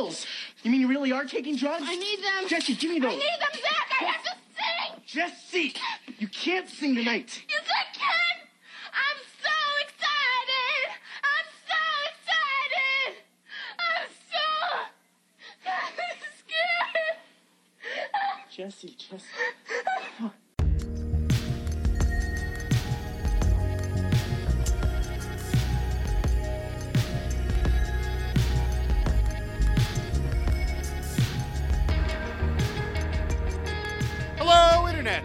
pills. You mean you really are taking drugs? I need them. Jesse, give me those. I need them, Zach. I have to sing. Jesse, you can't sing tonight. Yes, I can. I'm so excited. I'm so excited. I'm so scared. Jesse, Jesse. Hello, Internet,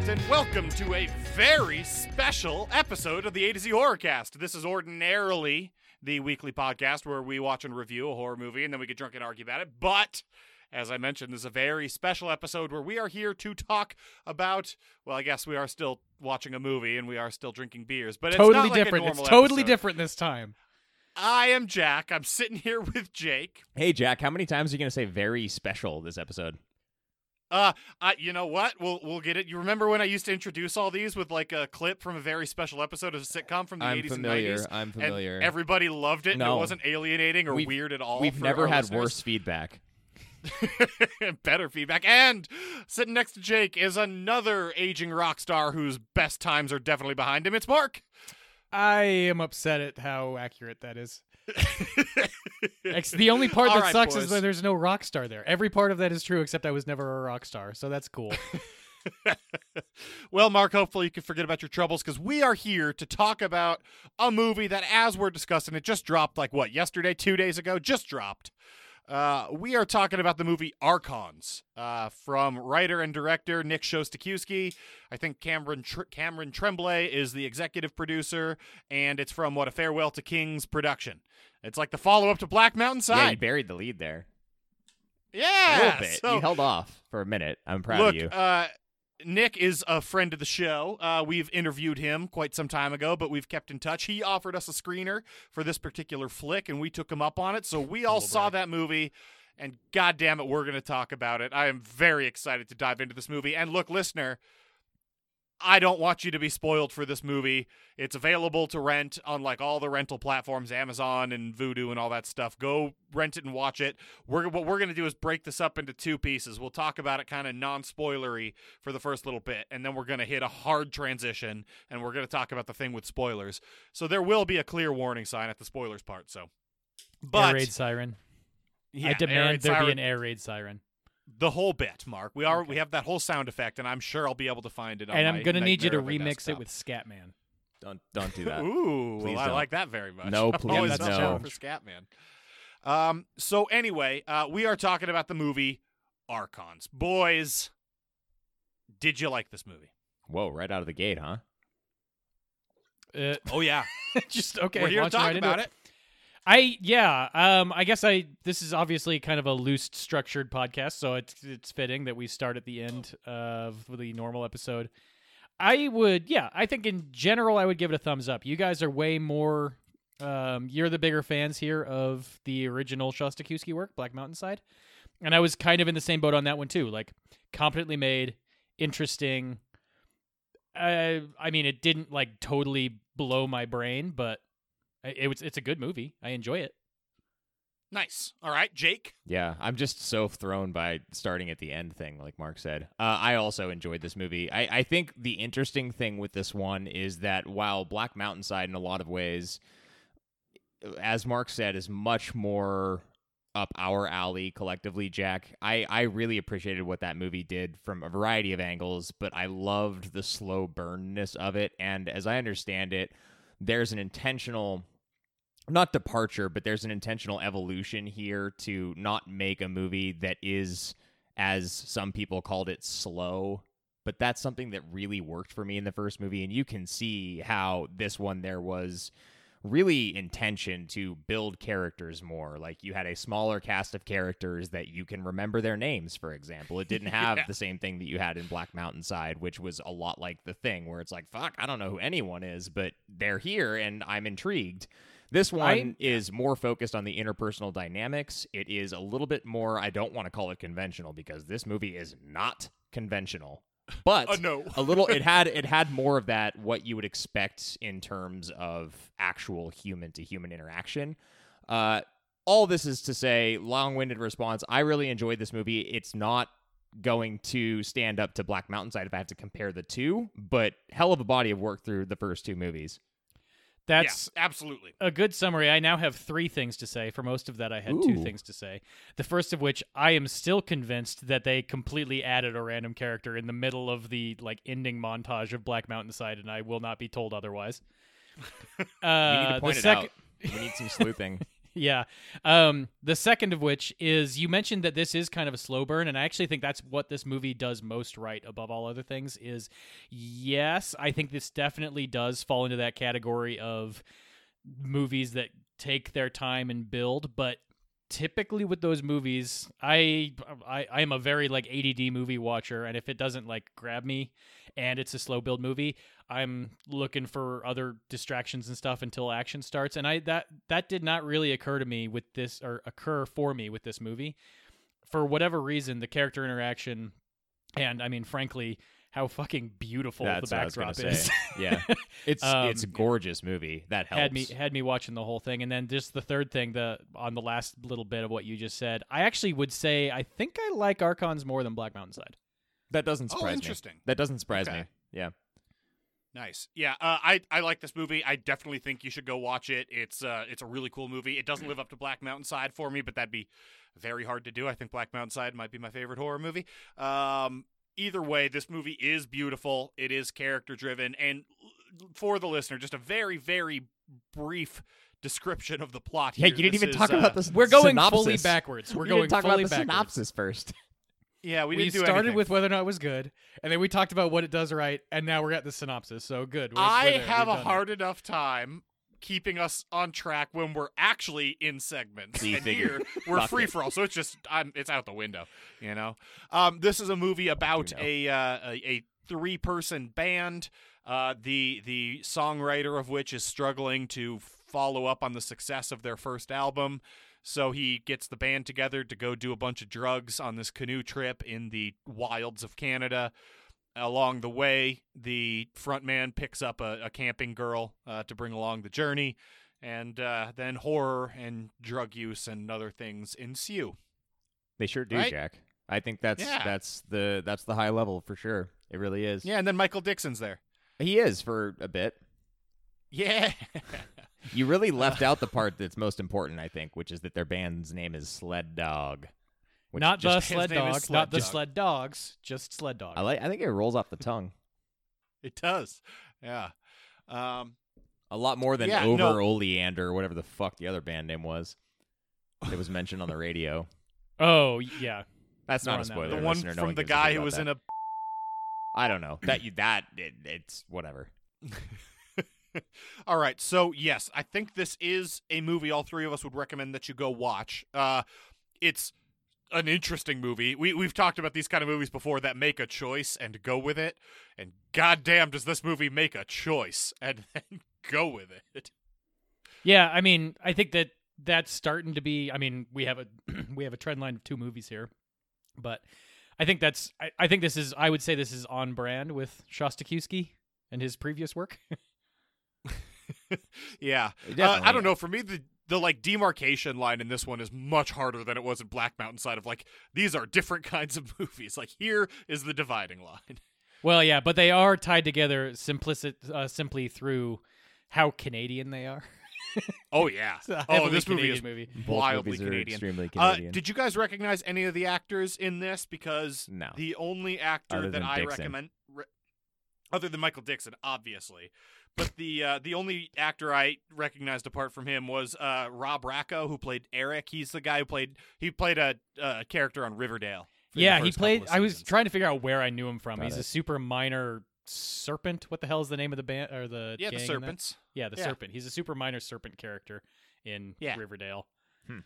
and welcome to a very special episode of the A to Z Horrorcast. This is ordinarily the weekly podcast where we watch and review a horror movie and then we get drunk and argue about it. But as I mentioned, this is a very special episode where we are here to talk about. Well, I guess we are still watching a movie and we are still drinking beers, but it's totally not like a different. It's totally episode. different this time. I am Jack. I'm sitting here with Jake. Hey Jack, how many times are you gonna say very special this episode? Uh, I, you know what? We'll we'll get it. You remember when I used to introduce all these with like a clip from a very special episode of a sitcom from the I'm 80s familiar. and 90s? I'm and familiar. everybody loved it. and No. it wasn't alienating or We've- weird at all. We've never had listeners. worse feedback. Better feedback. And sitting next to Jake is another aging rock star whose best times are definitely behind him. It's Mark. I am upset at how accurate that is. The only part All that right, sucks boys. is that there's no rock star there. Every part of that is true except I was never a rock star, so that's cool. well, Mark, hopefully you can forget about your troubles because we are here to talk about a movie that, as we're discussing, it just dropped like what, yesterday, two days ago? Just dropped. Uh, we are talking about the movie Archons uh, from writer and director Nick Szostakiwskyj. I think Cameron Tr- Cameron Tremblay is the executive producer, and it's from what a Farewell to Kings production. It's like the follow up to Black Mountain Side. Yeah, you buried the lead there. Yeah, A little bit. so- you held off for a minute. I'm proud Look, of you. Uh, Nick is a friend of the show. Uh, we've interviewed him quite some time ago, but we've kept in touch. He offered us a screener for this particular flick, and we took him up on it. So we all saw that movie, and goddamn it, we're going to talk about it. I am very excited to dive into this movie. And look, listener, I don't want you to be spoiled for this movie. It's available to rent on like all the rental platforms, Amazon and Vudu and all that stuff. Go rent it and watch it. We're what we're going to do is break this up into two pieces. We'll talk about it kind of non-spoilery for the first little bit, and then we're going to hit a hard transition and we're going to talk about the thing with spoilers. So there will be a clear warning sign at the spoilers part. So, but air raid siren. yeah, I demand there be an air raid siren. The whole bit, Mark. We are we have that whole sound effect, and I'm sure I'll be able to find it. on And I'm gonna need you to Nightmare of a remix desktop. it with Scatman. don't don't do that. Ooh, Please well, I don't. like that very much. No, I'm please always no. down for Scatman. Um. So anyway, uh, we are talking about the movie Archons. Boys, did you like this movie? Whoa, right out of the gate, huh? Uh, Oh yeah, just okay. we're here to talk right into about it. I yeah. Um. I guess I. This is obviously kind of a loose structured podcast, so it's it's fitting that we start at the end of the normal episode. I would yeah. I think in general I would give it a thumbs up. You guys are way more. Um. You're the bigger fans here of the original Szostakiwskyj work, Black Mountain Side, and I was kind of in the same boat on that one too. Like competently made, interesting. Uh, I mean, it didn't like totally blow my brain, but it it was. It's a good movie. I enjoy it. Nice. All right, Jake. Yeah, I'm just so thrown by starting at the end thing, like Mark said. Uh, I also enjoyed this movie. I, I think the interesting thing with this one is that while Black Mountainside, in a lot of ways, as Mark said, is much more up our alley collectively, Jack. I, I really appreciated what that movie did from a variety of angles, but I loved the slow burnness of it. And as I understand it, there's an intentional not departure, but there's an intentional evolution here to not make a movie that is, as some people called it, slow. But that's something that really worked for me in the first movie, and you can see how this one there was really intention to build characters more. Like you had a smaller cast of characters that you can remember their names, for example. It didn't have Yeah. the same thing that you had in Black Mountain Side, which was a lot like the thing where it's like, fuck, I don't know who anyone is, but they're here and I'm intrigued. This one is more focused on the interpersonal dynamics. It is a little bit more, I don't want to call it conventional because this movie is not conventional. But Uh, no. a little it had it had more of that what you would expect in terms of actual human to human interaction. Uh all this is to say, long-winded response. I really enjoyed this movie. It's not going to stand up to Black Mountainside if I have to compare the two, but hell of a body of work through the first two movies. That's yeah, absolutely. a good summary. I now have three things to say. For most of that, I had two things to say. The first of which, I am still convinced that they completely added a random character in the middle of the like ending montage of Black Mountainside, and I will not be told otherwise. uh, We Uh, need to point it second, out. We need some sleuthing. Yeah. Um, the second of which is you mentioned that this is kind of a slow burn, and I actually think that's what this movie does most right above all other things. Is yes, I think this definitely does fall into that category of movies that take their time and build, but typically with those movies I, I i am a very like add movie watcher and if it doesn't like grab me and it's a slow build movie i'm looking for other distractions and stuff until action starts and i that that did not really occur to me with this or occur for me with this movie. For whatever reason the character interaction and i mean frankly how fucking beautiful That's the what I was backdrop is say. Yeah, it's Um, it's a gorgeous movie. That helps. had me had me watching the whole thing and then just the third thing the on the last little bit of what you just said i actually would say i think i like archons more than black mountainside that doesn't Oh, surprise me. interesting. That doesn't surprise Okay. me. Yeah. Nice. Yeah, uh, I I like this movie. I definitely think you should go watch it. It's uh it's a really cool movie. It doesn't live up to Black Mountainside for me, but that'd be very hard to do. I think Black Mountainside might be my favorite horror movie. Um either way, this movie is beautiful. It is character driven and for the listener, just a very very brief description of the plot Yeah, here. you didn't This even is, talk uh, about this. we're going synopsis. fully backwards we're We going didn't talk fully about the backwards synopsis first. Yeah, we, we, didn't do started anything. with whether or not it was good and then we talked about what it does right and now we're at the synopsis so good We're- I we're have a done it. hard enough time keeping us on track when we're actually in segments. See, and figure. here we're free for all, so it's just I'm it's out the window. You know, um, this is a movie about know. a, uh, a a three person band. Uh, the the songwriter of which is struggling to follow up on the success of their first album. So he gets the band together to go do a bunch of drugs on this canoe trip in the wilds of Canada. Along the way, the front man picks up a, a camping girl uh, to bring along the journey, and uh, then horror and drug use and other things ensue. They sure do, Right? Jack. I think that's Yeah. that's the that's the high level for sure. It really is. Yeah, and then Michael Dickson's there. He is for a bit. Yeah. You really left out the part that's most important, I think, which is that their band's name is Sled Dog. Which not the just, his sled name is dog Sled not the Dog. sled dogs just sled dog I like. I think it rolls off the tongue it does. Yeah. Um, a lot more than Yeah, Over no. Oleander, or whatever the fuck the other band name was. It was mentioned on the radio. oh yeah That's More not a on that spoiler. the one listener. No from one the guy who was that. in a. I don't know that you that it, it's whatever. all right, so yes, I think this is a movie all three of us would recommend that you go watch. Uh, it's an interesting movie. We we've talked about these kind of movies before that make a choice and go with it, and goddamn, does this movie make a choice and then go with it? Yeah, I mean, I think that that's starting to be. I mean, we have a we have a trend line of two movies here, but I think that's. I, I think this is. I would say this is on brand with Szostakiwskyj and his previous work. Yeah, uh, I don't know. For me, the the like demarcation line in this one is much harder than it was in Black Mountain Side. Of like, these are different kinds of movies. Like here is the dividing line. well, yeah, but they are tied together simplicit uh, simply through how Canadian they are. Oh yeah. Oh, heavily this movie Canadian is movie. Both wildly movies are Canadian. extremely Uh, Canadian. did you guys recognize any of the actors in this? Because No. the only actor Other that than I Dickson. recommend, re- other than Michael Dickson, obviously, but the uh, the only actor I recognized apart from him was uh, Rob Raco, who played Eric. He's the guy who played he played a, a character on Riverdale. Yeah, he played. I was trying to figure out where I knew him from. Got He's a super minor serpent. What the hell is the name of the band or the yeah, the gang in serpents. Yeah, the Yeah. serpent. He's a super minor serpent character in Yeah. Riverdale.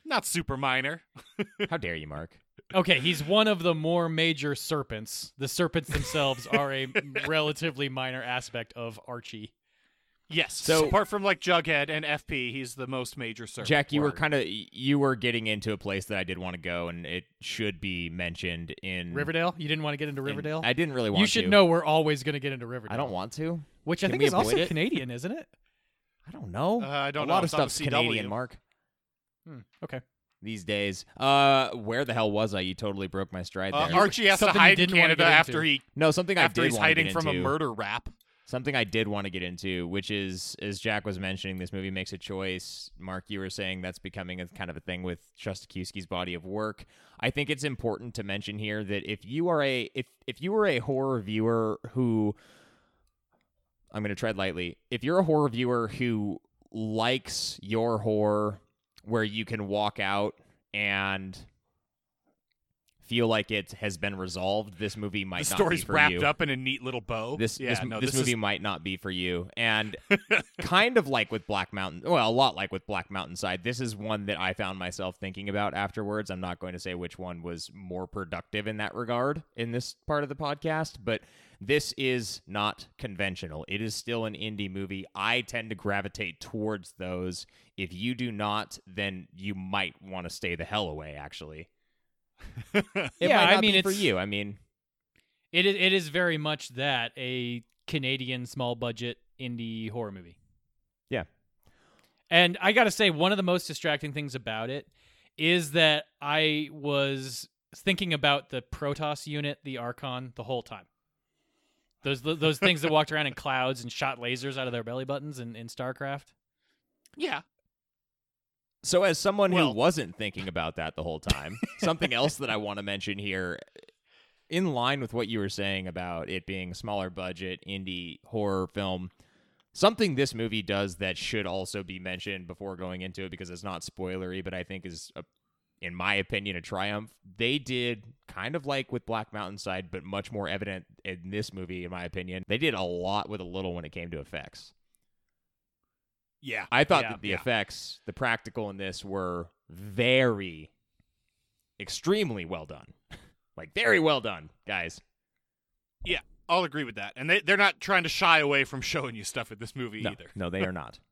Not super minor. How dare you, Mark? Okay, he's one of the more major serpents. The serpents themselves are a relatively minor aspect of Archie. Yes. So- apart from like Jughead and FP, he's the most major serpent. Jack, you were kind of you were getting into a place that I did want to go, and it should be mentioned in Riverdale? You didn't want to get into in- Riverdale? I didn't really want to. you should to. know we're always going to get into Riverdale. I don't want to. Which I think we is also it? Canadian, isn't it? I don't know. Uh, I don't a know. lot of It's on the stuff's Canadian, CW. Mark. Okay. These days. Uh, where the hell was I? You totally broke my stride Uh, there. Archie has to Something you hide in didn't wanna Canada after he no, something I after did he's want to hiding get from a into. murder rap. Something I did want to get into, which is, as Jack was mentioning, this movie makes a choice. Mark, you were saying that's becoming a kind of a thing with Szostakiwskyj's body of work. I think it's important to mention here that if you are a if if you are a horror viewer who I'm going to tread lightly. If you're a horror viewer who likes your horror where you can walk out and feel like it has been resolved, this movie might The not story's be for wrapped you up in a neat little bow. this yeah, this, no, this, this movie might not be for you. And kind of like with black mountain well a lot like with black mountainside this is one that i found myself thinking about afterwards. I'm not going to say which one was more productive in that regard in this part of the podcast but this is not conventional. It is still an indie movie. I tend to gravitate towards those. If you do not then you might want to stay the hell away actually it Yeah, might I mean, be for you i mean It is, it is very much that a Canadian small budget indie horror movie. Yeah. And I got to say one of the most distracting things about it is that I was thinking about the Protoss unit, the Archon the whole time. Those those things that walked around in clouds and shot lasers out of their belly buttons in, in StarCraft. yeah. So, as someone Well- who wasn't thinking about that the whole time, something else that I want to mention here, in line with what you were saying about it being a smaller budget indie horror film, something this movie does that should also be mentioned before going into it because it's not spoilery, but I think is, a, in my opinion, a triumph. They did kind of like with Black Mountainside, but much more evident in this movie, in my opinion. They did a lot with a little when it came to effects. Yeah. I thought Yeah, that the yeah. effects, the practical in this were very, extremely well done. like, very well done, guys. Yeah, I'll agree with that. And they, they're not trying to shy away from showing you stuff in this movie No, either. no, they are not.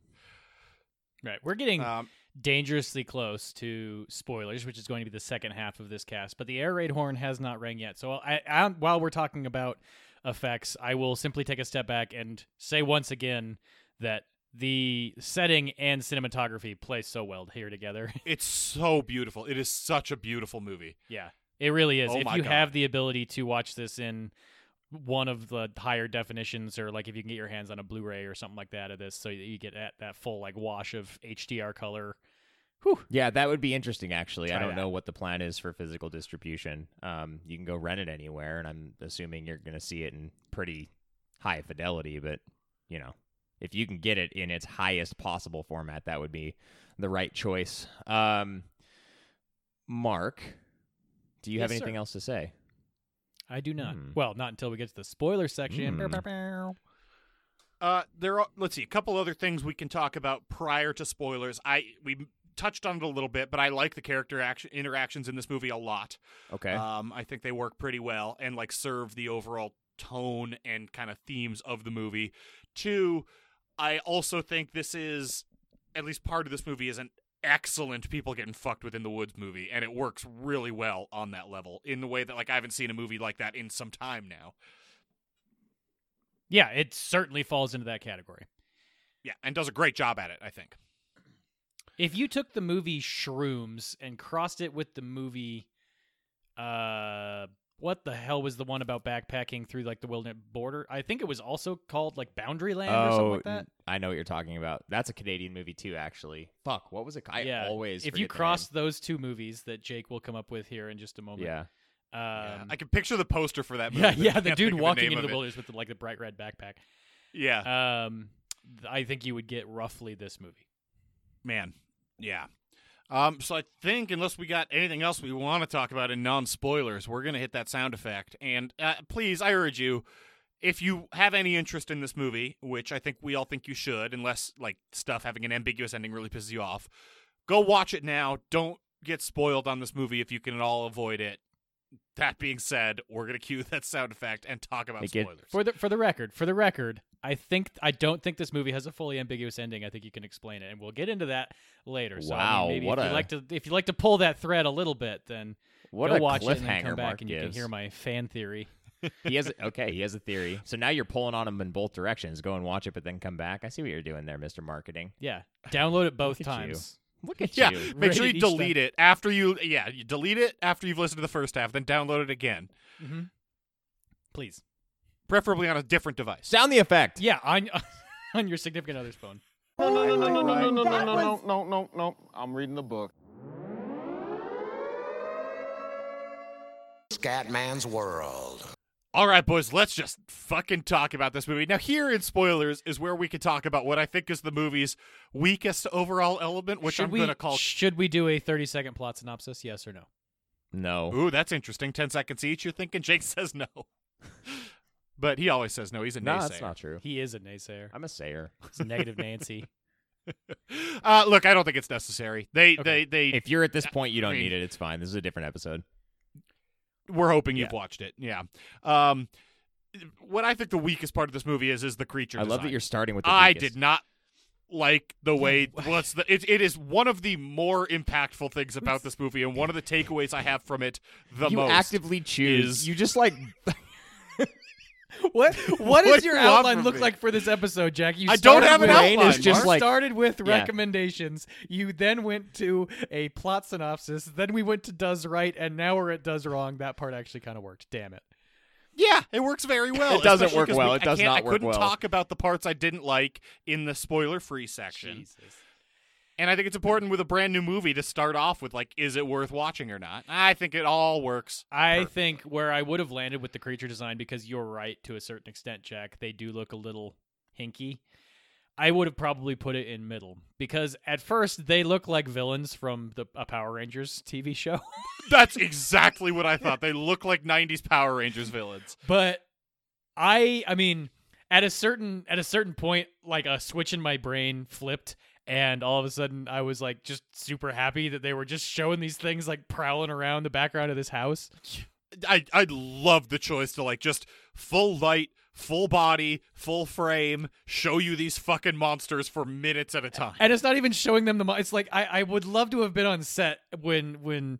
Right. We're getting Um, dangerously close to spoilers, which is going to be the second half of this cast. But the air raid horn has not rang yet. So I, I, while we're talking about effects, I will simply take a step back and say once again that the setting and cinematography play so well here together. it's so beautiful. It is such a beautiful movie. yeah, it really is. Oh if you God. have the ability to watch this in one of the higher definitions or like if you can get your hands on a blu-ray or something like that of this so you get that, that full like wash of hdr color whew, Yeah, that would be interesting, actually. I don't that. know what the plan is for physical distribution. Um, you can go rent it anywhere, and I'm assuming you're going to see it in pretty high fidelity, but, you know, if you can get it in its highest possible format, that would be the right choice. Um, Mark, do you have Yes, sir. anything else to say? I do not. Hmm. Well, not until we get to the spoiler section. Bow, bow, bow. Uh, there are let's see a couple other things we can talk about prior to spoilers. I we touched on it a little bit, but I like the character action interactions in this movie a lot. Okay. Um, I think they work pretty well and like serve the overall tone and kind of themes of the movie. Two, I also think this is at least part of this movie is an excellent people getting fucked within the woods movie, and it works really well on that level in the way that like I haven't seen a movie like that in some time now. Yeah, it certainly falls into that category. Yeah, and does a great job at it. I think. If you took the movie Shrooms and crossed it with the movie, uh, what the hell was the one about backpacking through like the wilderness border? I think it was also called like Boundary Land or something like that. I know what you're talking about. That's a Canadian movie too, actually. Fuck, what was it? I yeah, always if you cross those two movies that Jake will come up with here in just a moment. Yeah. Yeah, Um, I can picture the poster for that movie. yeah, yeah, the dude walking name into the it. wilderness with the, like the bright red backpack. Yeah, Um, I think you would get roughly this movie. man. Yeah. Um, so I think unless we got anything else we want to talk about in non-spoilers, we're gonna hit that sound effect. And uh, please, I urge you, if you have any interest in this movie, which I think we all think you should, unless like stuff having an ambiguous ending really pisses you off, go watch it now. Don't get spoiled on this movie if you can at all avoid it. That being said, we're gonna cue that sound effect and talk about Make it- spoilers. For the for the record, for the record, I think I don't think this movie has a fully ambiguous ending. I think you can explain it, and we'll get into that later. So I mean, Wow, maybe what if you like to if you like to pull that thread a little bit, then What go a watch cliffhanger it and then come back Mark and you can hear my fan theory. he has okay. He has a theory. So now you're pulling on him in both directions. Go and watch it, but then come back. I see what you're doing there, Mister Marketing. Yeah, download it both Look at you. times. Look at Yeah, you. make sure you each delete it after you. Yeah, you delete it after you've listened to the first half, then download it again, Mm-hmm. Please. Preferably on a different device. Sound the effect. Yeah, on on your significant other's phone. No, no, no, no, no, no, no, no, no, no, no, no, no. I'm reading the book. Scatman's World. All right, boys, let's just fucking talk about this movie. Now, here in spoilers is where we can talk about what I think is the movie's weakest overall element, which should I'm going to call. should we do a 30 second plot synopsis? Yes or no? No. Ooh, that's interesting. 10 seconds each, you're thinking? Jake says no. but he always says no. He's a No, naysayer. that's not true. He is a naysayer. I'm a sayer. It's a negative Nancy. Uh, look, I don't think it's necessary. They, Okay. they, they. If you're at this point, you don't mean- need it. It's fine. This is a different episode. we're hoping you've watched it. Yeah. Um, what I think the weakest part of this movie is is the creature. I love that design. you're starting with. The I weakest. did not like the way what's the it, it is one of the more impactful things about this movie and one of the takeaways I have from it the most. You most. actively choose. is- You just like. what what What does your you outline look me? like for this episode, Jack? You I don't have an outline, It's just you like- started with Yeah. recommendations. You then went to a plot synopsis. Then we went to does right, and now we're at does wrong. That part actually kind of worked. Damn it. Yeah, it works very well. It doesn't work well. we- It does can't- not I work couldn't well. talk about the parts I didn't like in the spoiler-free section. Jesus. And I think it's important with a brand new movie to start off with like, is it worth watching or not? I think it all works. I Perfect. think where I would have landed with the creature design, because you're right to a certain extent, Jack. They do look a little hinky. I would have probably put it in middle because at first they look like villains from the a Power Rangers TV show, That's exactly what I thought. They look like '90s Power Rangers villains. but I, I mean, at a certain at a certain point, like a switch in my brain flipped, and all of a sudden I was like just super happy that they were just showing these things like prowling around the background of this house. I I love the choice to like just full light, full body, full frame, show you these fucking monsters for minutes at a time. and it's not even showing them the. Mo- it's like I, I would love to have been on set when when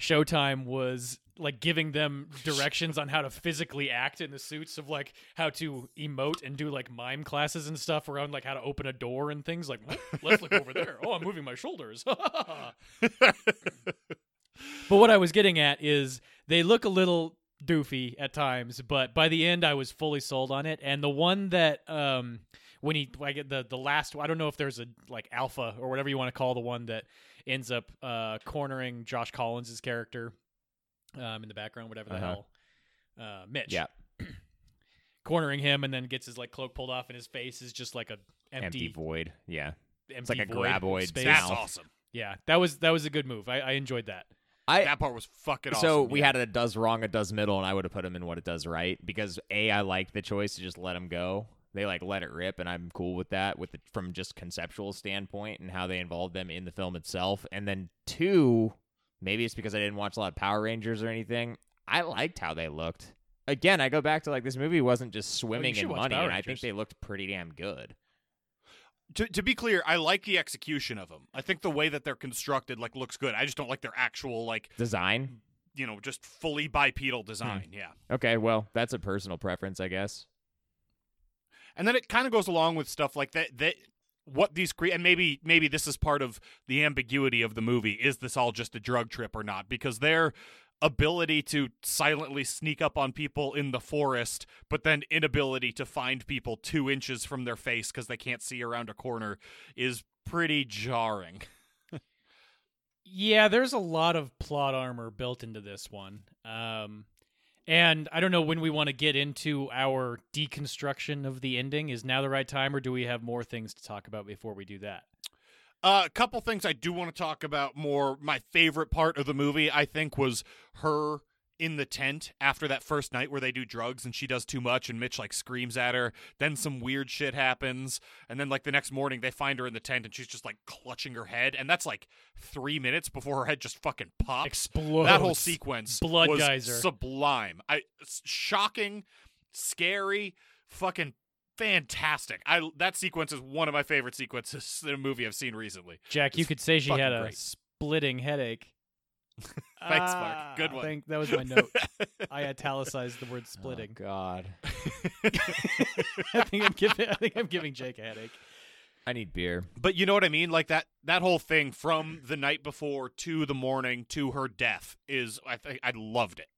Showtime was like giving them directions on how to physically act in the suits of like how to emote and do like mime classes and stuff around like how to open a door and things like let's look over there. Oh i'm moving my shoulders. But what i was getting at is they look a little doofy at times but by the end i was fully sold on it. And the one that um when he I get the the last I don't know if there's a like alpha or whatever you want to call the one that ends up uh cornering Josh Collins's character um in the background whatever the Uh-huh. hell uh Mitch Yeah. cornering him and then gets his like cloak pulled off and his face is just like a Empty, empty, void. Yeah. empty like a void graboid space. That's awesome. yeah that was that was a good move I, I enjoyed that I That part was fucking awesome. so we yeah. had a does wrong, a does middle, and I would have put him in what it does right because a I like the choice to just let him go. They like let it rip, and I'm cool with that with the, from just conceptual standpoint and how they involved them in the film itself. And then two, maybe it's because I didn't watch a lot of Power Rangers or anything. I liked how they looked. Again, I go back to like this movie wasn't just swimming should in money, and I think they looked pretty damn good. to, to be clear, I like the execution of them. I think the way that they're constructed like looks good. I just don't like their actual like Design, you know just fully bipedal design. Hmm. Yeah. okay, well that's a personal preference, I guess. And then it kind of goes along with stuff like that that what these cre- and maybe maybe this is part of the ambiguity of the movie is this all just a drug trip or not because their ability to silently sneak up on people in the forest but then inability to find people 2 inches from their face cuz they can't see around a corner is pretty jarring. Yeah, there's a lot of plot armor built into this one. Um, and I don't know when we want to get into our deconstruction of the ending. Is now the right time, or do we have more things to talk about before we do that? Uh, a couple things I do want to talk about more. My favorite part of the movie, I think, was her in the tent after that first night where they do drugs and she does too much and Mitch like screams at her. Then some weird shit happens. And then like the next morning they find her in the tent and she's just like clutching her head. And that's like three minutes before her head just fucking pops. Explodes. That whole sequence Blood was geyser. sublime. I shocking, scary, fucking fantastic. I that sequence is one of my favorite sequences in a movie I've seen recently. Jack, you could say she had a great. splitting headache. Thanks, Mark. Good Ah, one. thank- that was my note. I italicized the word splitting. God. I think I'm giving. I think I'm giving Jake a headache. I need beer. But you know what I mean? Like that that whole thing from the night before to the morning to her death is I think I loved it.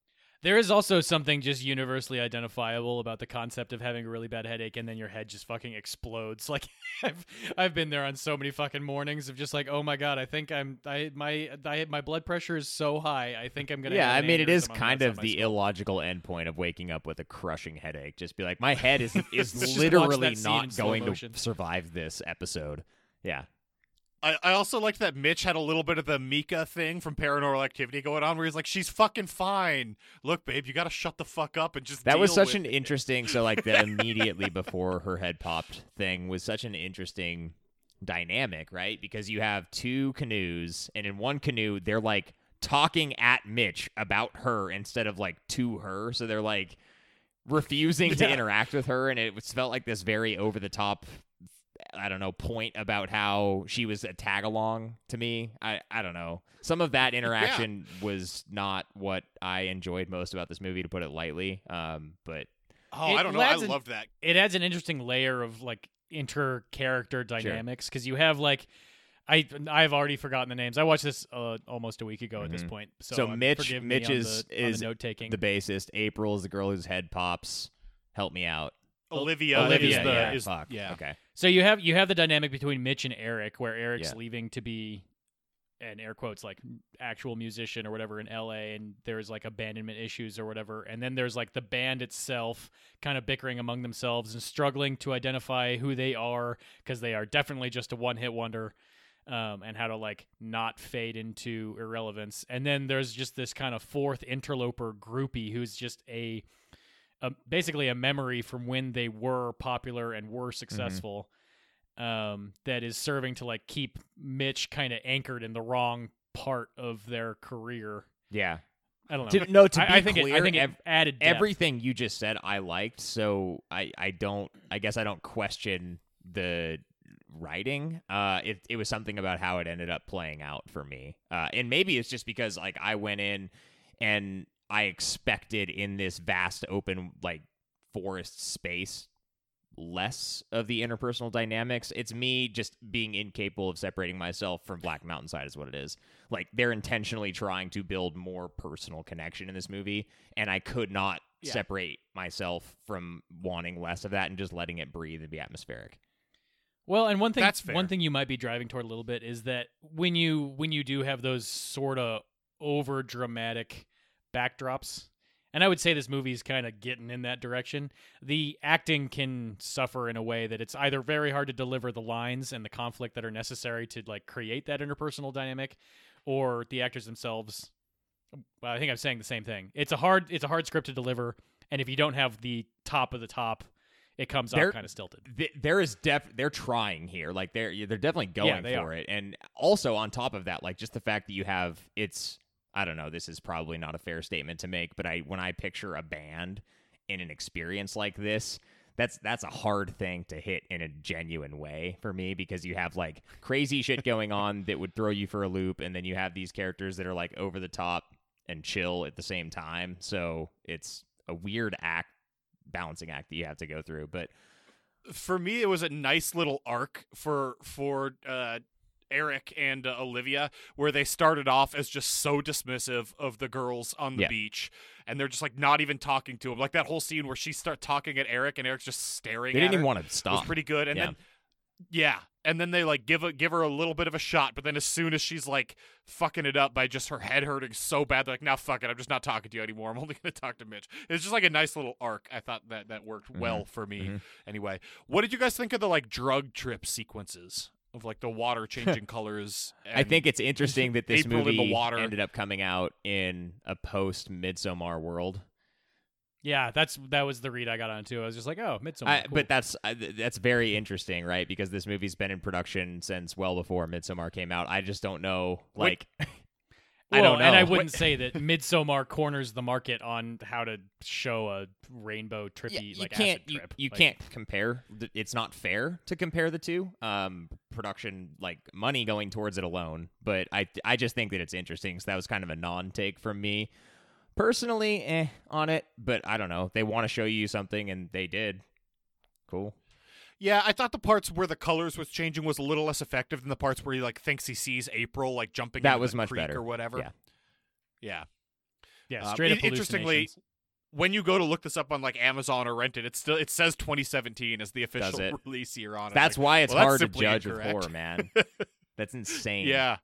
There is also something just universally identifiable about the concept of having a really bad headache and then your head just fucking explodes. Like I've I've been there on so many fucking mornings of just like, oh my god, I think I'm I my I my blood pressure is so high. I think I'm gonna. Yeah, I mean, it is kind of the myself. illogical endpoint of waking up with a crushing headache. Just be like, my head is is literally that scene in not going motion. to survive this episode. Yeah. I, I also liked that Mitch had a little bit of the Micah thing from Paranormal Activity going on, where he's like, "She's fucking fine. Look, babe, you got to shut the fuck up and just." That was such an it." interesting. So like the immediately before her head popped thing was such an interesting dynamic, right? Because you have two canoes, and in one canoe they're like talking at Mitch about her instead of like to her. So they're like refusing to Yeah. interact with her, and it felt like this very over the top. I don't know point about how she was a tag along to me. I I don't know. Some of that interaction was not what I enjoyed most about this movie, to put it lightly. Um, but Oh, I don't know. I adds an- loved that. it adds an interesting layer of like inter character dynamics because you have like I I've already forgotten the names. I watched this uh, almost a week ago at this Mhm. point. So, So uh, Mitch- forgive Mitch me on is- the, on is the note taking. the bassist. April is the girl whose head pops. Help me out. Olivia, Olivia, is the yeah. is yeah. Okay. So you have you have the dynamic between Mitch and Eric, where Eric's Yeah. leaving to be an air quotes like actual musician or whatever in LA, and there's like abandonment issues or whatever, and then there's like the band itself kind of bickering among themselves and struggling to identify who they are because they are definitely just a one hit wonder. Um, and how to like not fade into irrelevance, and then there's just this kind of fourth interloper groupie who's just a a, basically a memory from when they were popular and were successful um, that is serving to like keep Mitch kind of anchored in the wrong part of their career. Yeah. I don't know. To, no, to I, be I think clear, it, I think ev- added depth. everything you just said I liked, so I I don't I guess I don't question the writing. Uh it it was something about how it ended up playing out for me. Uh and maybe it's just because like I went in and I expected in this vast open like forest space less of the interpersonal dynamics. It's me just being incapable of separating myself from Black Mountainside is what it is. Like they're intentionally trying to build more personal connection in this movie and I could not Yeah. separate myself from wanting less of that and just letting it breathe and be atmospheric. Well, and one thing That's fair. one thing you might be driving toward a little bit is that when you when you do have those sort of over dramatic backdrops, and I would say this movie is kind of getting in that direction. The acting can suffer in a way that it's either very hard to deliver the lines and the conflict that are necessary to like create that interpersonal dynamic, or the actors themselves. Well, I think I'm saying the same thing. It's a hard it's a hard script to deliver, and if you don't have the top of the top, it comes They're- off kind of stilted. Th- there is def they're trying here like they're they're definitely going they for are. it and also on top of that like just the fact that you have it's i don't know this is probably not a fair statement to make but i when i picture a band in an experience like this that's that's a hard thing to hit in a genuine way for me because you have like crazy shit going on that would throw you for a loop and then you have these characters that are like over the top and chill at the same time. So it's a weird act balancing act that you have to go through but for me it was a nice little arc for for uh Eric and uh, Olivia where they started off as just so dismissive of the girls on the Yeah. beach and they're just like not even talking to him like that whole scene where she start talking at Eric and Eric's just staring They didn't even want to stop. was pretty good and Yeah. then yeah and then they like give a, give her a little bit of a shot but then as soon as she's like fucking it up by just her head hurting so bad they're like now fuck it I'm just not talking to you anymore I'm only going to talk to Mitch it's just like a nice little arc I thought that that worked well for me Mhm. anyway what did you guys think of the like drug trip sequences of like the water changing colors I think it's interesting that this April in the movie water. ended up coming out in a post Midsommar world. Yeah, that's that was the read I got on too. I was just like, oh, Midsommar. I, cool. But that's uh, that's very interesting, right? Because this movie's been in production since well before Midsommar came out. I just don't know, Wait. like, I don't know. And I wouldn't say that Midsommar corners the market on how to show a rainbow trippy Yeah, you like can't acid you, trip. you Like, can't compare it's not fair to compare the two um production like money going towards it alone but i i just think that it's interesting so that was kind of a non-take from me personally eh on it but i don't know they want to show you something and they did cool Yeah, I thought the parts where the colors was changing was a little less effective than the parts where he like thinks he sees April like jumping That was the much better. or whatever. Yeah. Yeah. Yeah, Um, straight up interestingly. When you go to look this up on like Amazon or rent it, it still it says 2017 as the official release year on it. That's Like, why it's well, hard to judge with horror, man. That's insane. Yeah.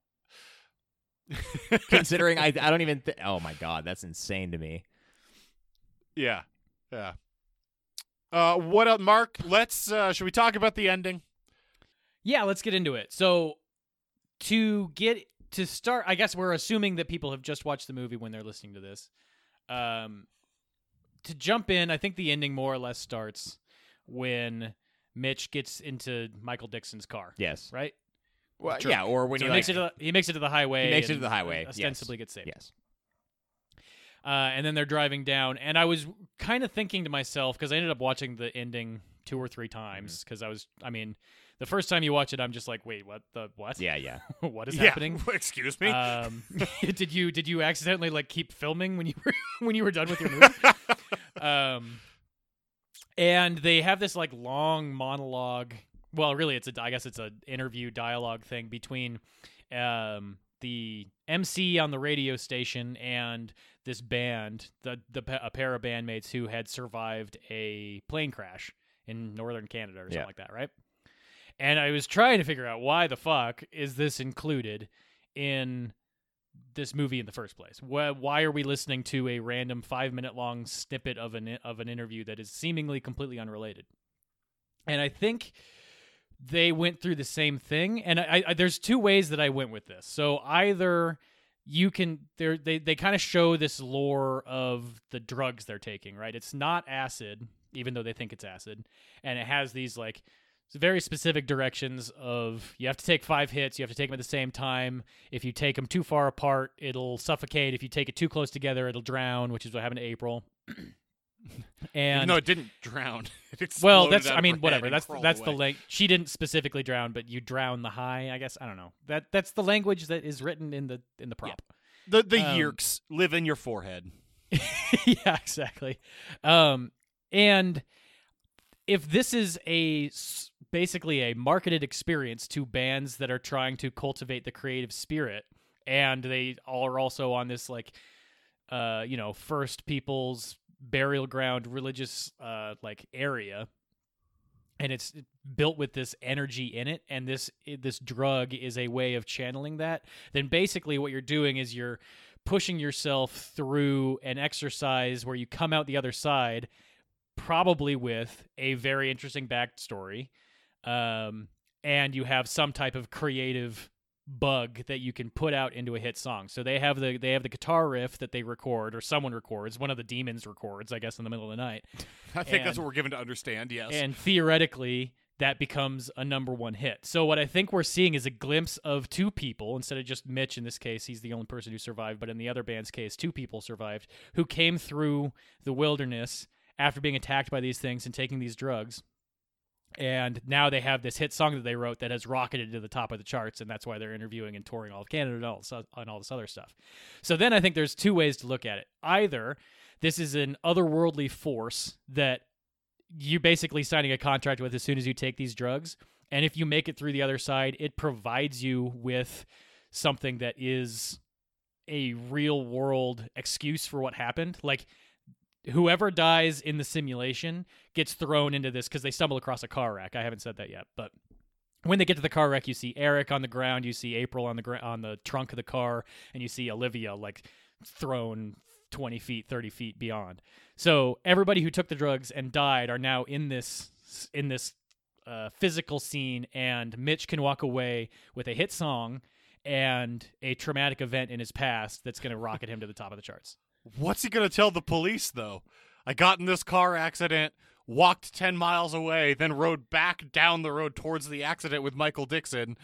Considering I, I don't even. Th- oh my god, that's insane to me. Yeah. Yeah. Uh, what up, Mark? Let's. Uh, should we talk about the ending? Yeah, let's get into it. So to get to start, I guess we're assuming that people have just watched the movie when they're listening to this. Um, to jump in, I think the ending more or less starts when Mitch gets into Michael Dickson's car. Yes. Right. Well, yeah, or when So he he makes like, it. To the, he makes it to the highway. he makes it to the highway. yes. Ostensibly gets saved. Yes. Uh, and then they're driving down, and I was kind of thinking to myself because I ended up watching the ending two or three times because I was. I mean, the first time you watch it, I'm just like, wait, what? The what? Yeah, yeah. what is yeah. happening? Excuse me. Um, did you did you accidentally like keep filming when you were when you were done with your movie? um, and they have this like long monologue. Well, really, it's a I guess it's an interview dialogue thing between um the MC on the radio station and this band, the the a pair of bandmates who had survived a plane crash in northern Canada or something Yeah. like that, right? And I was trying to figure out why the fuck is this included in this movie in the first place? Why, why are we listening to a random five minute long snippet of an of an interview that is seemingly completely unrelated? And I think they went through the same thing. And I, I there's two ways that I went with this. So either you can they they kind of show this lore of the drugs they're taking, right? It's not acid, even though they think it's acid, and it has these like very specific directions of you have to take five hits, you have to take them at the same time. If you take them too far apart, it'll suffocate. If you take it too close together, it'll drown, which is what happened to April. and no, it didn't drown. It well, that's I mean whatever. That's that's the away. length. She didn't specifically drown, but you drown the high. I guess I don't know. That that's the language that is written in the in the prop. the the um, yerks live in your forehead. yeah, exactly. Um, and if this is a basically a marketed experience to bands that are trying to cultivate the creative spirit, and they are also on this like, uh, you know, First People's burial ground, religious uh like area, and it's built with this energy in it and this this drug is a way of channeling that then basically what you're doing is you're pushing yourself through an exercise where you come out the other side probably with a very interesting backstory um, and you have some type of creative bug that you can put out into a hit song so they have the they have the guitar riff that they record or someone records one of the demons records i guess in the middle of the night I think that's what we're given to understand. Yes. and theoretically that becomes a number one hit. So what I think we're seeing is a glimpse of two people instead of just Mitch in this case, he's the only person who survived, but in the other band's case, two people survived who came through the wilderness after being attacked by these things and taking these drugs. And now they have this hit song that they wrote that has rocketed to the top of the charts, and that's why they're interviewing and touring all of Canada and all, this- and all this other stuff. So then I think there's two ways to look at it. Either this is an otherworldly force that you're basically signing a contract with as soon as you take these drugs. And if you make it through the other side, it provides you with something that is a real world excuse for what happened. Like whoever dies in the simulation gets thrown into this because they stumble across a car wreck. I haven't said that yet, but when they get to the car wreck, you see Eric on the ground, you see April on the gr- on the trunk of the car, and you see Olivia like thrown 20 feet, 30 feet beyond. So everybody who took the drugs and died are now in this in this uh, physical scene, and Mitch can walk away with a hit song and a traumatic event in his past that's going to rocket him to the top of the charts. What's he gonna tell the police though? I got in this car accident, walked ten miles away, then rode back down the road towards the accident with Michael Dickson.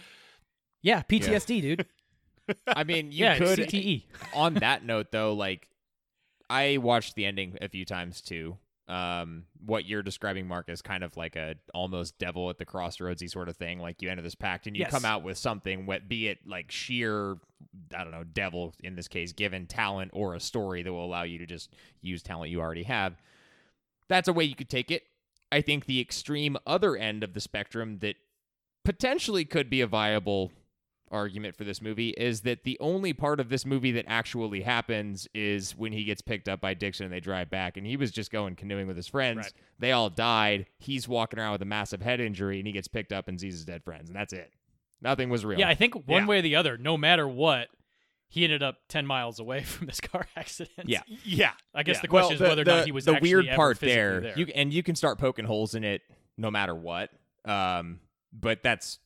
Yeah, PTSD, dude. I mean, you yeah, could. CTE. on that note, though, like I watched the ending a few times too. Um, what you're describing, Mark, is kind of like a almost devil at the crossroadsy sort of thing. Like you enter this pact and you Yes. come out with something, what be it like sheer, I don't know, devil in this case, given talent or a story that will allow you to just use talent you already have. That's a way you could take it. I think the extreme other end of the spectrum that potentially could be a viable argument for this movie is that the only part of this movie that actually happens is when he gets picked up by Dickson and they drive back and he was just going canoeing with his friends. Right. They all died. He's walking around with a massive head injury and he gets picked up and sees his dead friends and that's it. Nothing was real. Yeah, I think one Yeah. way or the other, no matter what, he ended up ten miles away from this car accident. Yeah. Yeah. I guess Yeah. the question is whether or not he was the actually weird part physically there, there. You and you can start poking holes in it no matter what. Um, but that's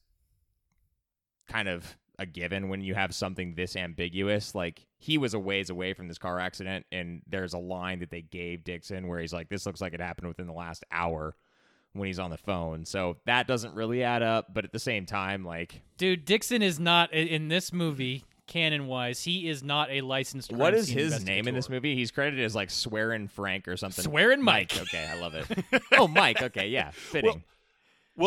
kind of a given when you have something this ambiguous. Like he was a ways away from this car accident, and there's a line that they gave Dickson where he's like, "This looks like it happened within the last hour." When he's on the phone, so that doesn't really add up. But at the same time, like, Dude, Dickson is not in this movie. Canon wise, he is not a licensed. what crime is scene his name in this movie? He's credited as like Swearin' Frank or something. Swearin' Mike. Okay, I love it. oh, Mike. Okay, yeah, fitting. Well,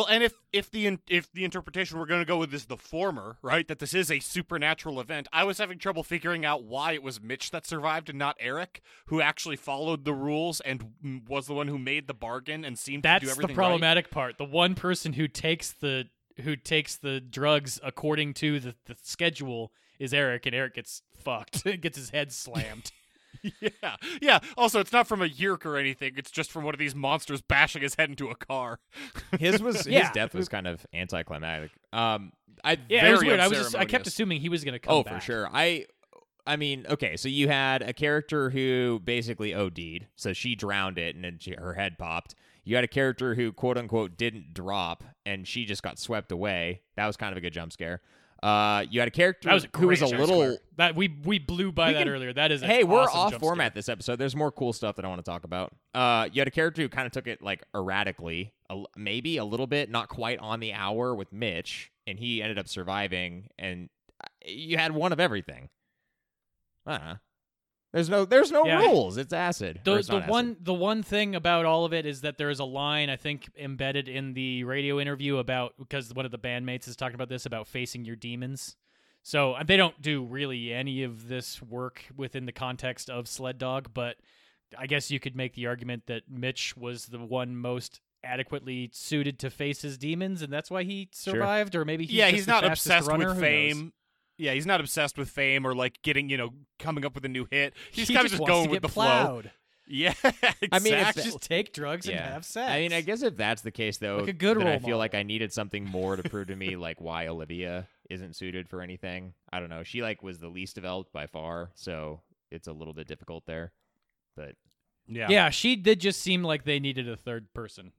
and if if the if the interpretation we're going to go with is the former, right, that this is a supernatural event, I was having trouble figuring out why it was Mitch that survived and not Eric, who actually followed the rules and was the one who made the bargain and seemed to do everything. That's the right. problematic part. The one person who takes the who takes the drugs according to the, the schedule is Eric, and Eric gets fucked, gets his head slammed. Yeah, yeah. Also, it's not from a yerk or anything. It's just from one of these monsters bashing his head into a car. His was his death was kind of anticlimactic. Um, I yeah, it was weird. I was just I kept assuming he was gonna come oh back. for sure. I I mean, okay, so you had a character who basically OD'd, so she drowned it and then she, her head popped. You had a character who quote unquote didn't drop and she just got swept away. That was kind of a good jump scare. Uh, you had a character was a who was a little scare. that we we blew by We that can- earlier. That is a hey, we're awesome off format scare. this episode. There's more cool stuff that I want to talk about. Uh, you had a character who kind of took it like erratically, a maybe a little bit, not quite on the hour with Mitch, and he ended up surviving. And uh, you had one of everything. I don't know. There's no, there's no Yeah. rules. It's acid. The, it's the not acid. one the one thing about all of it is that there is a line I think embedded in the radio interview about because one of the bandmates is talking about this about facing your demons. So uh, they don't do really any of this work within the context of Sled Dog, but I guess you could make the argument that Mitch was the one most adequately suited to face his demons, and that's why he survived. Or maybe he's yeah, just he's the not obsessed runner, with who knows? fame. Yeah, he's not obsessed with fame or like getting, you know, coming up with a new hit. He's he kind of just just going with get the flow. Yeah, exactly. I mean, if that- Just take drugs and have sex. I mean, I guess if that's the case, though, Like a good then I role feel like. I needed something more to prove to me, like why Olivia isn't suited for anything. I don't know. She like was the least developed by far, so it's a little bit difficult there. But yeah. Yeah, she did just seem like they needed a third person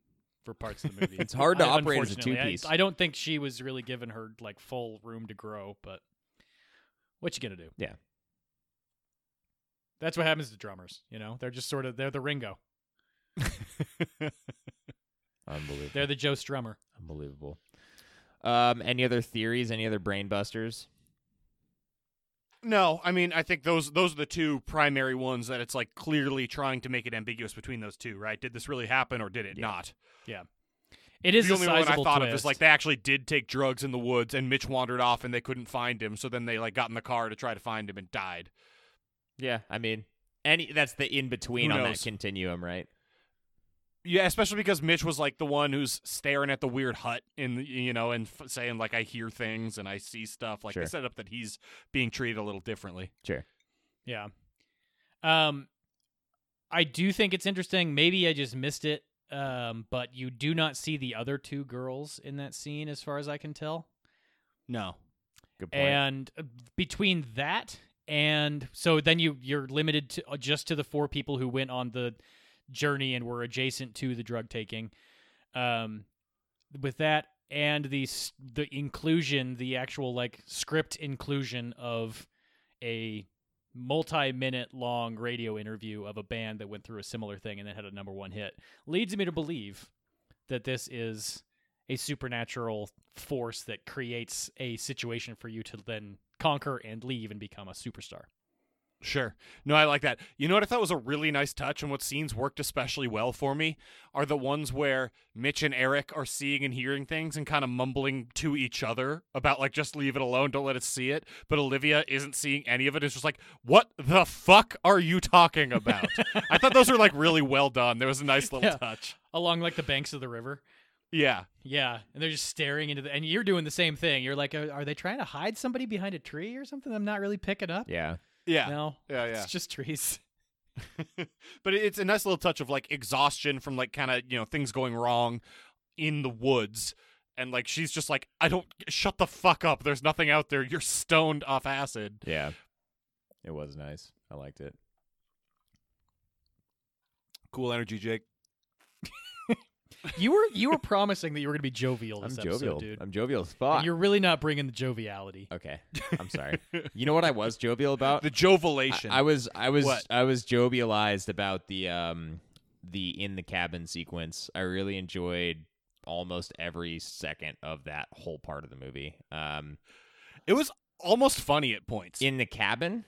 for parts of the movie. It's hard to I- operate as a two-piece. I, don't think she was really given her like full room to grow, but what you gonna do? Yeah. That's what happens to drummers, you know? They're just sort of they're the Ringo. unbelievable, They're the Joe Strummer. unbelievable. Um, any other theories? Any other brain busters? No, I mean, I think those those are the two primary ones that it's like clearly trying to make it ambiguous between those two, right? Did this really happen or did it not? Yeah. not? It is the a only one I sizable thought of is like they actually did take drugs in the woods and Mitch wandered off and they couldn't find him, so then they like got in the car to try to find him and died. Yeah, I mean, any that's the in between on that continuum, right? Yeah, especially because Mitch was like the one who's staring at the weird hut in the, you know and f- saying like I hear things and I see stuff. Like Sure. they set up that he's being treated a little differently. Sure. Yeah. Um I do think it's interesting. Maybe I just missed it. Um, but you do not see the other two girls in that scene as far as I can tell. No. Good point. and uh, between that and so then you you're limited to uh, just to the four people who went on the journey and were adjacent to the drug taking um with that and the the inclusion the actual like script inclusion of a multi-minute long radio interview of a band that went through a similar thing and then had a number one hit leads me to believe that this is a supernatural force that creates a situation for you to then conquer and leave and become a superstar. Sure. No, I like that. You know what I thought was a really nice touch and what scenes worked especially well for me are the ones where Mitch and Eric are seeing and hearing things and kind of mumbling to each other about like just leave it alone, don't let us see it. But Olivia isn't seeing any of it. It's just like, what the fuck are you talking about? I thought those were like really well done. There was a nice little Yeah. touch. Along like the banks of the river. Yeah. Yeah, and they're just staring into the and you're doing the same thing. You're like, are, are they trying to hide somebody behind a tree or something? I'm not really picking up. Yeah. Yeah. No, Yeah, yeah. it's just trees. but it's a nice little touch of like exhaustion from like kind of you know things going wrong in the woods and like she's just like i don't shut the fuck up there's nothing out there you're stoned off acid Yeah. It was nice. I liked it. cool energy jake You were you were promising that you were going to be jovial I'm this episode, jovial. dude. I'm jovial as And fuck. you're really not bringing the joviality. Okay. I'm sorry. you know what I was jovial about? the jovelation I, I was I was What? I was jovialized about the um the in the cabin sequence. I really enjoyed almost every second of that whole part of the movie. Um it was almost funny at points in the cabin?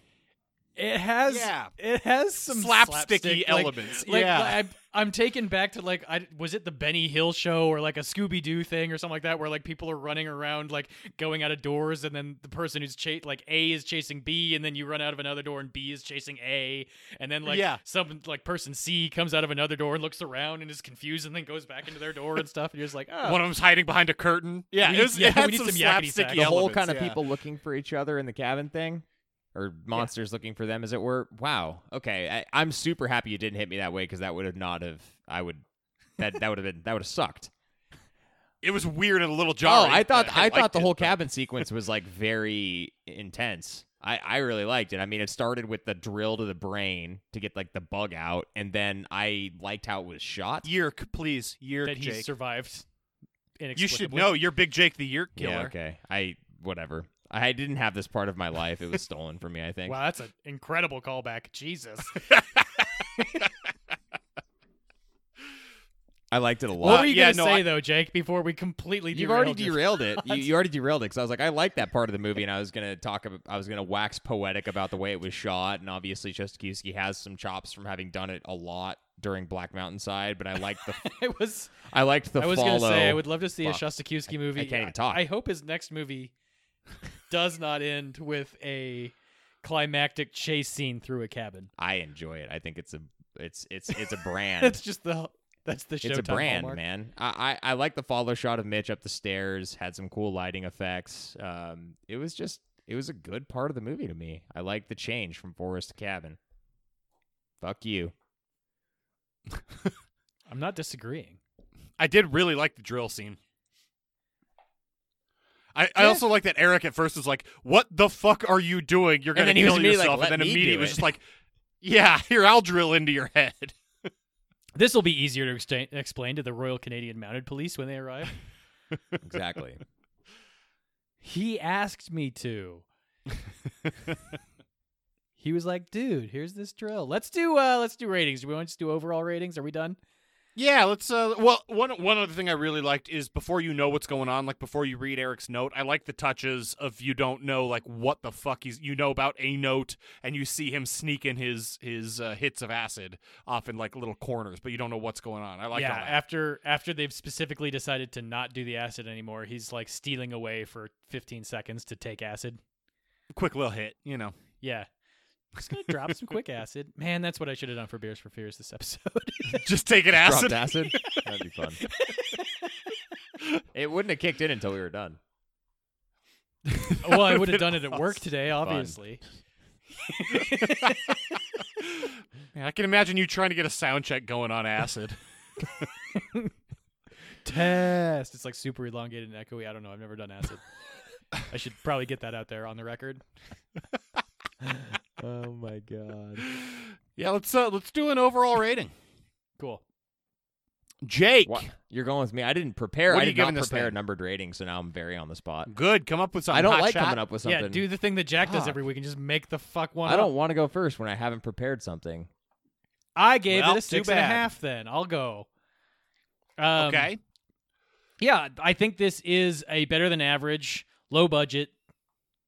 It has Yeah. it has some Slapsticky slapstick, elements. Like, Yeah. I, I'm taken back to like I was it the Benny Hill show or like a Scooby Doo thing or something like that where like people are running around like going out of doors and then the person who's chase like A is chasing B and then you run out of another door and B is chasing A and then like Yeah. some like person C comes out of another door and looks around and is confused and then goes back into their door and stuff and you're just like oh one of them's hiding behind a curtain yeah We it, was, yeah, it had we need some, some yakety slapsticky sack. The whole kind of yeah. people looking for each other in the cabin thing? Or monsters looking for them, as it were. Wow. Okay, I, I'm super happy you didn't hit me that way because that would have not have. I would. That that would have been that would have sucked. it was weird and a little jarring. Oh, I thought Uh, I, thought the it, whole but- cabin sequence was like very intense. I, I really liked it. I mean, it started with the drill to the brain to get like the bug out, and then I liked how it was shot. yerk please yerk that he jake survived you should know you're big jake the yerk killer Yeah, okay. I whatever. I didn't have this part of my life. It was stolen from me. I think. Wow, that's an incredible callback. Jesus. I liked it a lot. What were you yeah, gonna no, say I- though, Jake? Before we completely You've derailed already it? derailed it. You, you already derailed it because I was like, I like that part of the movie, and I was gonna talk. About, I was gonna wax poetic about the way it was shot, and obviously Szostakiwskyj has some chops from having done it a lot during Black Mountain Side. But I liked the. I was I liked the. I was follow. gonna say I would love to see a Szostakiwskyj movie. I can't even talk. I hope his next movie does not end with a climactic chase scene through a cabin. I enjoy it. I think it's a. It's it's it's a brand. That's just the that's the Showtime it's a brand, hallmark. man. I, I I like the follow shot of Mitch up the stairs. Had some cool lighting effects. Um, it was just it was a good part of the movie to me. I like the change from forest to cabin. Fuck you. I'm not disagreeing. I did really like the drill scene. I, I also like that Eric at first was like, "What the fuck are you doing? You're gonna then he was kill immediately like, yourself." And then immediately was just like, "Yeah, here I'll drill into your head." This will be easier to explain, explain to the Royal Canadian Mounted Police when they arrive. Exactly. he asked me to. he was like, "Dude, here's this drill. Let's do uh let's do ratings. Do we want to just do overall ratings? Are we done?" Yeah, let's. Uh, well, one one other thing I really liked is before you know what's going on, like before you read Eric's note, I like the touches of you don't know like what the fuck he's. You know about a note, and you see him sneaking his his uh, hits of acid off in like little corners, but you don't know what's going on. I like yeah, that. after after they've specifically decided to not do the acid anymore, he's like stealing away for 15 seconds to take acid. Quick little hit, you know. Yeah. Just gonna drop some quick acid. Man, that's what I should have done for Beers for Fears this episode. Just take Dropped acid. Dropped acid. That'd be fun. it wouldn't have kicked in until we were done. well, I would have done it at work today, obviously. Man, I can imagine you trying to get a sound check going on acid. Test. It's like super elongated and echoey. I don't know. I've never done acid. I should probably get that out there on the record. Oh my god. yeah, let's uh, let's do an overall rating. Cool. Jake, What? You're going with me. I didn't prepare. What are I you did not giving this prepare a numbered rating, so now I'm very on the spot. good. Come up with something. I don't hot like shot. coming up with something. Yeah, do the thing that Jack does every week and just make the fuck one I up. don't want to go first when I haven't prepared something. I gave Well, it a too six and a bad. half. Then I think this is a better than average, low Um,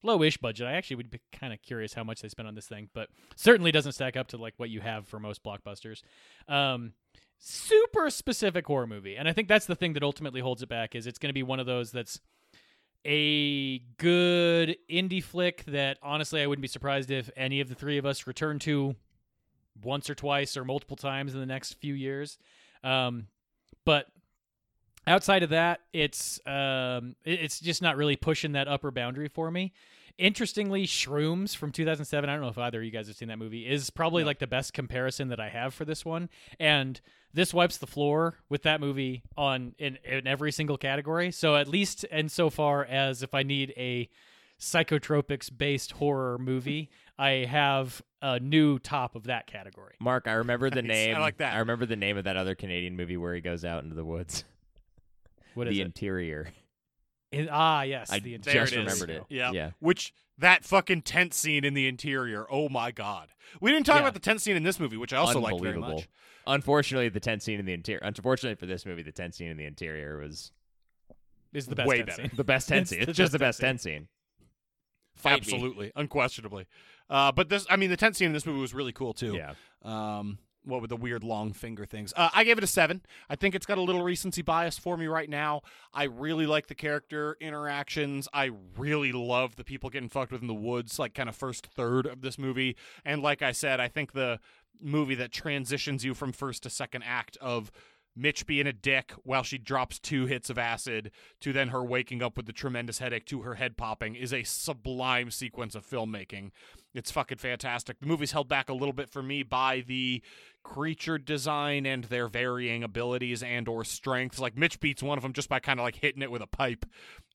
lowish budget. I actually would be kind of curious how much they spent on this thing, but certainly doesn't stack up to like what you have for most blockbusters. Um, super specific horror movie, and I think that's the thing that ultimately holds it back. Is it's going to be one of those that's a good indie flick that honestly I wouldn't be surprised if any of the three of us return to once or twice or multiple times in the next few years. Um, but outside of that, it's um, it's just not really pushing that upper boundary for me. Interestingly, Shrooms from 2007, I don't know if either of you guys have seen that movie, is probably like the best comparison that I have for this one. And this wipes the floor with that movie on in, in every single category. So at least and so far as if I need a psychotropics based horror movie, I have a new top of that category. Mark, I remember the Nice. name. I like that. I remember the name of that other Canadian movie where he goes out into the woods. What is the it? interior. It- ah, yes, I the There just it is. remembered it. Yeah. Yeah. Which that fucking tent scene in the interior. Oh my god. We didn't talk Yeah. about the tent scene in this movie, which I also liked very Unbelievable. much. Unfortunately, the tent scene in the interior. Unfortunately for this movie, the tent scene in the interior was is the best Way tent better. scene. the best tent scene. the It's just the best best tent tent scene. Fight me. Absolutely, unquestionably. Uh, but this, I mean, the tent scene in this movie was really cool too. Yeah. Um, what were the weird long finger things? Uh, I gave it a seven. I think it's got a little recency bias for me right now. I really like the character interactions. I really love the people getting fucked with in the woods, like kind of first third of this movie. And like I said, I think the movie that transitions you from first to second act of Mitch being a dick while she drops two hits of acid to then her waking up with the tremendous headache to her head popping is a sublime sequence of filmmaking. It's fucking fantastic. The movie's held back a little bit for me by the creature design and their varying abilities and or strengths. Like Mitch beats one of them just by kind of like hitting it with a pipe,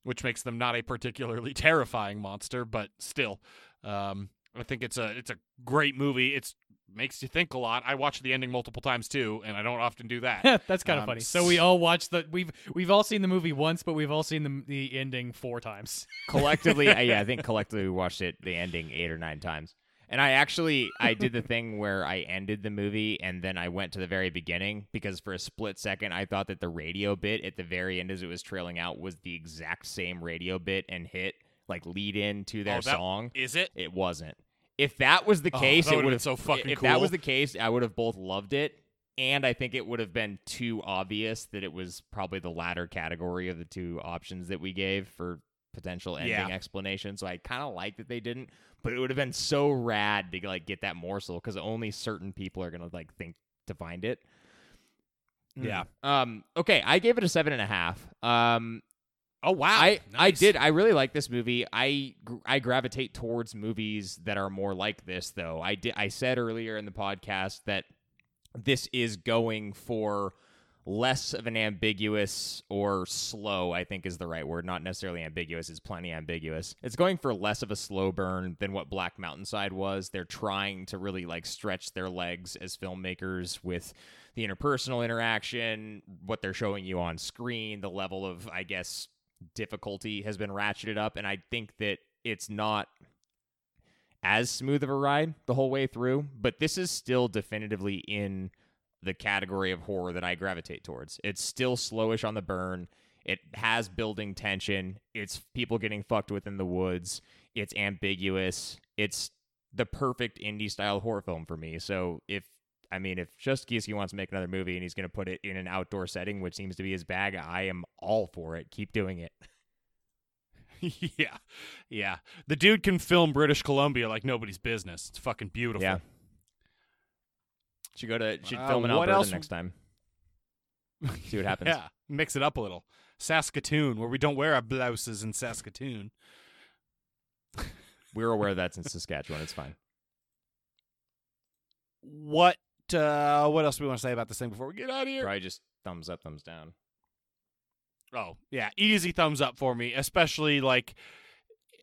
which makes them not a particularly terrifying monster, but still. Um, I think it's a it's a great movie. It's makes you think a lot. I watched the ending multiple times too, and I don't often do that. That's kind of Um, funny. So we all watched the we've we've all seen the movie once, but we've all seen the the ending four times. collectively, I- yeah, I think collectively we watched it the ending eight or nine times. And I actually I did the thing where I ended the movie and then I went to the very beginning because for a split second I thought that the radio bit at the very end as it was trailing out was the exact same radio bit and hit like lead in to their Oh, that- song. Is it? It wasn't. If that was the Oh, case, that it would've been so fucking If that was the case, I would have both loved it, and I think it would have been too obvious that it was probably the latter category of the two options that we gave for potential ending Yeah. explanation. So I kind of like that they didn't, but it would have been so rad to like get that morsel because only certain people are gonna like think to find it. Yeah. Um. Okay, I gave it a seven and a half. Um. Oh wow. I I did. I really like this movie. I I gravitate towards movies that are more like this, though. I did. I said earlier in the podcast that this is going for less of an ambiguous or slow. I think is the right word. Not necessarily ambiguous. It's plenty ambiguous. It's going for less of a slow burn than what Black Mountain Side was. They're trying to really like stretch their legs as filmmakers with the interpersonal interaction, what they're showing you on screen, the level of, I guess, difficulty has been ratcheted up. And I think that it's not as smooth of a ride the whole way through, but this is still definitively in the category of horror that I gravitate towards. It's still slowish on the burn. It has building tension. It's people getting fucked with in the woods. It's ambiguous. It's the perfect indie style horror film for me. So if I mean, if just Szostakiwskyj wants to make another movie and he's going to put it in an outdoor setting, which seems to be his bag, I am all for it. Keep doing it. yeah. Yeah. The dude can film British Columbia like nobody's business. It's fucking beautiful. Yeah. Should go to should Uh, film in Alberta else- next time. See what happens. Yeah. Mix it up a little. Saskatoon, where we don't wear our blouses in Saskatoon. We're aware that's in Saskatchewan. It's fine. What uh what else do we want to say about this thing before we get out of here? Probably just thumbs up, thumbs down. Oh, yeah, easy thumbs up for me, especially like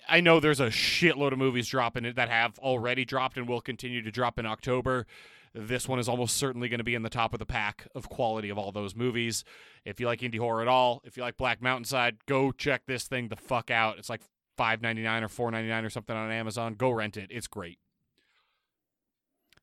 I know there's a shitload of movies dropping that have already dropped and will continue to drop in October. This one is almost certainly going to be in the top of the pack of quality of all those movies. If you like indie horror at all, if you like Black Mountain Side, go check this thing the fuck out. It's like five ninety nine or four ninety nine or something on Amazon. Go rent it. It's great.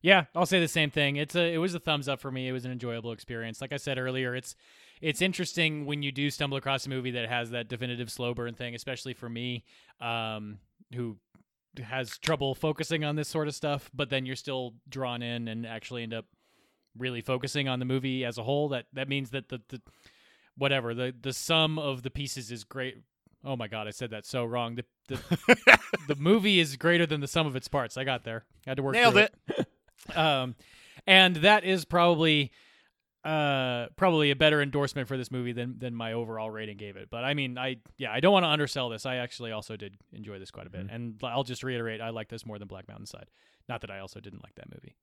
Yeah, I'll say the same thing. It's a it was a thumbs up for me. It was an enjoyable experience. Like I said earlier, it's it's interesting when you do stumble across a movie that has that definitive slow burn thing, especially for me. Um, who has trouble focusing on this sort of stuff, but then you're still drawn in and actually end up really focusing on the movie as a whole. That that means that the, the whatever the the sum of the pieces is great. Oh my god, I said that so wrong. The the, the movie is greater than the sum of its parts. I got there. I had to work. Nailed through it. Um, and that is probably uh probably a better endorsement for this movie than than my overall rating gave it. But I mean, I yeah, I don't want to undersell this. I actually also did enjoy this quite a bit, and I'll just reiterate, I like this more than Black Mountain Side. Not that I also didn't like that movie.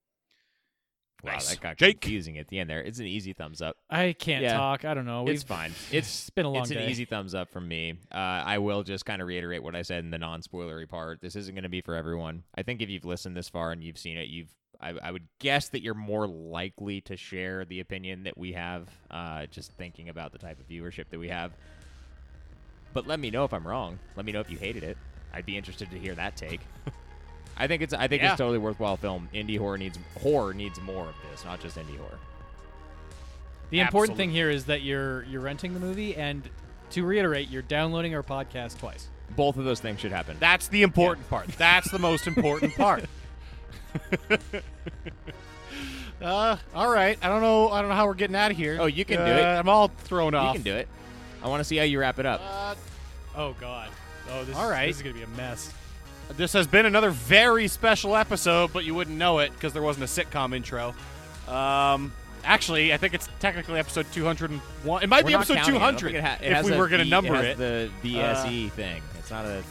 Wow, Nice. that got Jake? confusing at the end there. It's an easy thumbs up. I can't Yeah. talk. I don't know. It's We've- fine. It's been a long time. it's an easy thumbs up from me. Uh, I will just kind of reiterate what I said in the non-spoilery part. This isn't going to be for everyone. I think if you've listened this far and you've seen it, you've I, I would guess that you're more likely to share the opinion that we have. Uh, just thinking about the type of viewership that we have. But let me know if I'm wrong. Let me know if you hated it. I'd be interested to hear that take. I think it's I think Yeah. it's totally worthwhile film. Indie horror needs horror needs more of this, not just indie horror. The important thing here is that you're you're renting the movie, and to reiterate, you're downloading our podcast twice. Both of those things should happen. That's the important part. That's the most important part. uh, all right. I don't know. I don't know how we're getting out of here. Oh, you can do Uh, it. I'm all thrown off. you can do it. I want to see how you wrap it up. Uh, Oh God. Oh, this All is, right. This is gonna be a mess. this has been another very special episode, but you wouldn't know it because there wasn't a sitcom intro. Um, actually, I think it's technically episode 201. It might We're be episode counting it. 200 it ha- it if we a were going to number it. it. has the DSE thing. It's not a.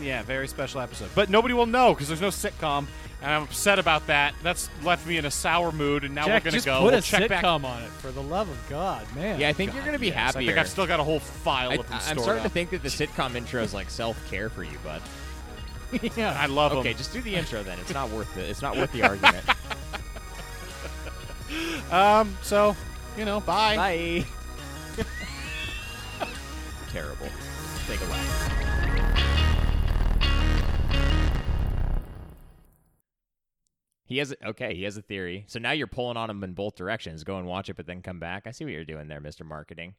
Yeah, very special episode. But nobody will know because there's no sitcom, and I'm upset about that. That's left me in a sour mood, and now Jack, we're going just to go. put we'll a check sitcom back. on it for the love of God, man. Yeah, I think you're gonna be Yes, I happier. think I've still got a whole file I, of them I'm stored starting to up. think that the sitcom intro is like self care for you, bud. yeah. I love it. Okay, them. just do the intro then. It's not worth it. It's not worth the argument. Um, so, you know, bye. Bye. Terrible. Take a laugh. He has okay. He has a theory. So now you're pulling on him in both directions. Go and watch it, but then come back. I see what you're doing there, Mr. Marketing.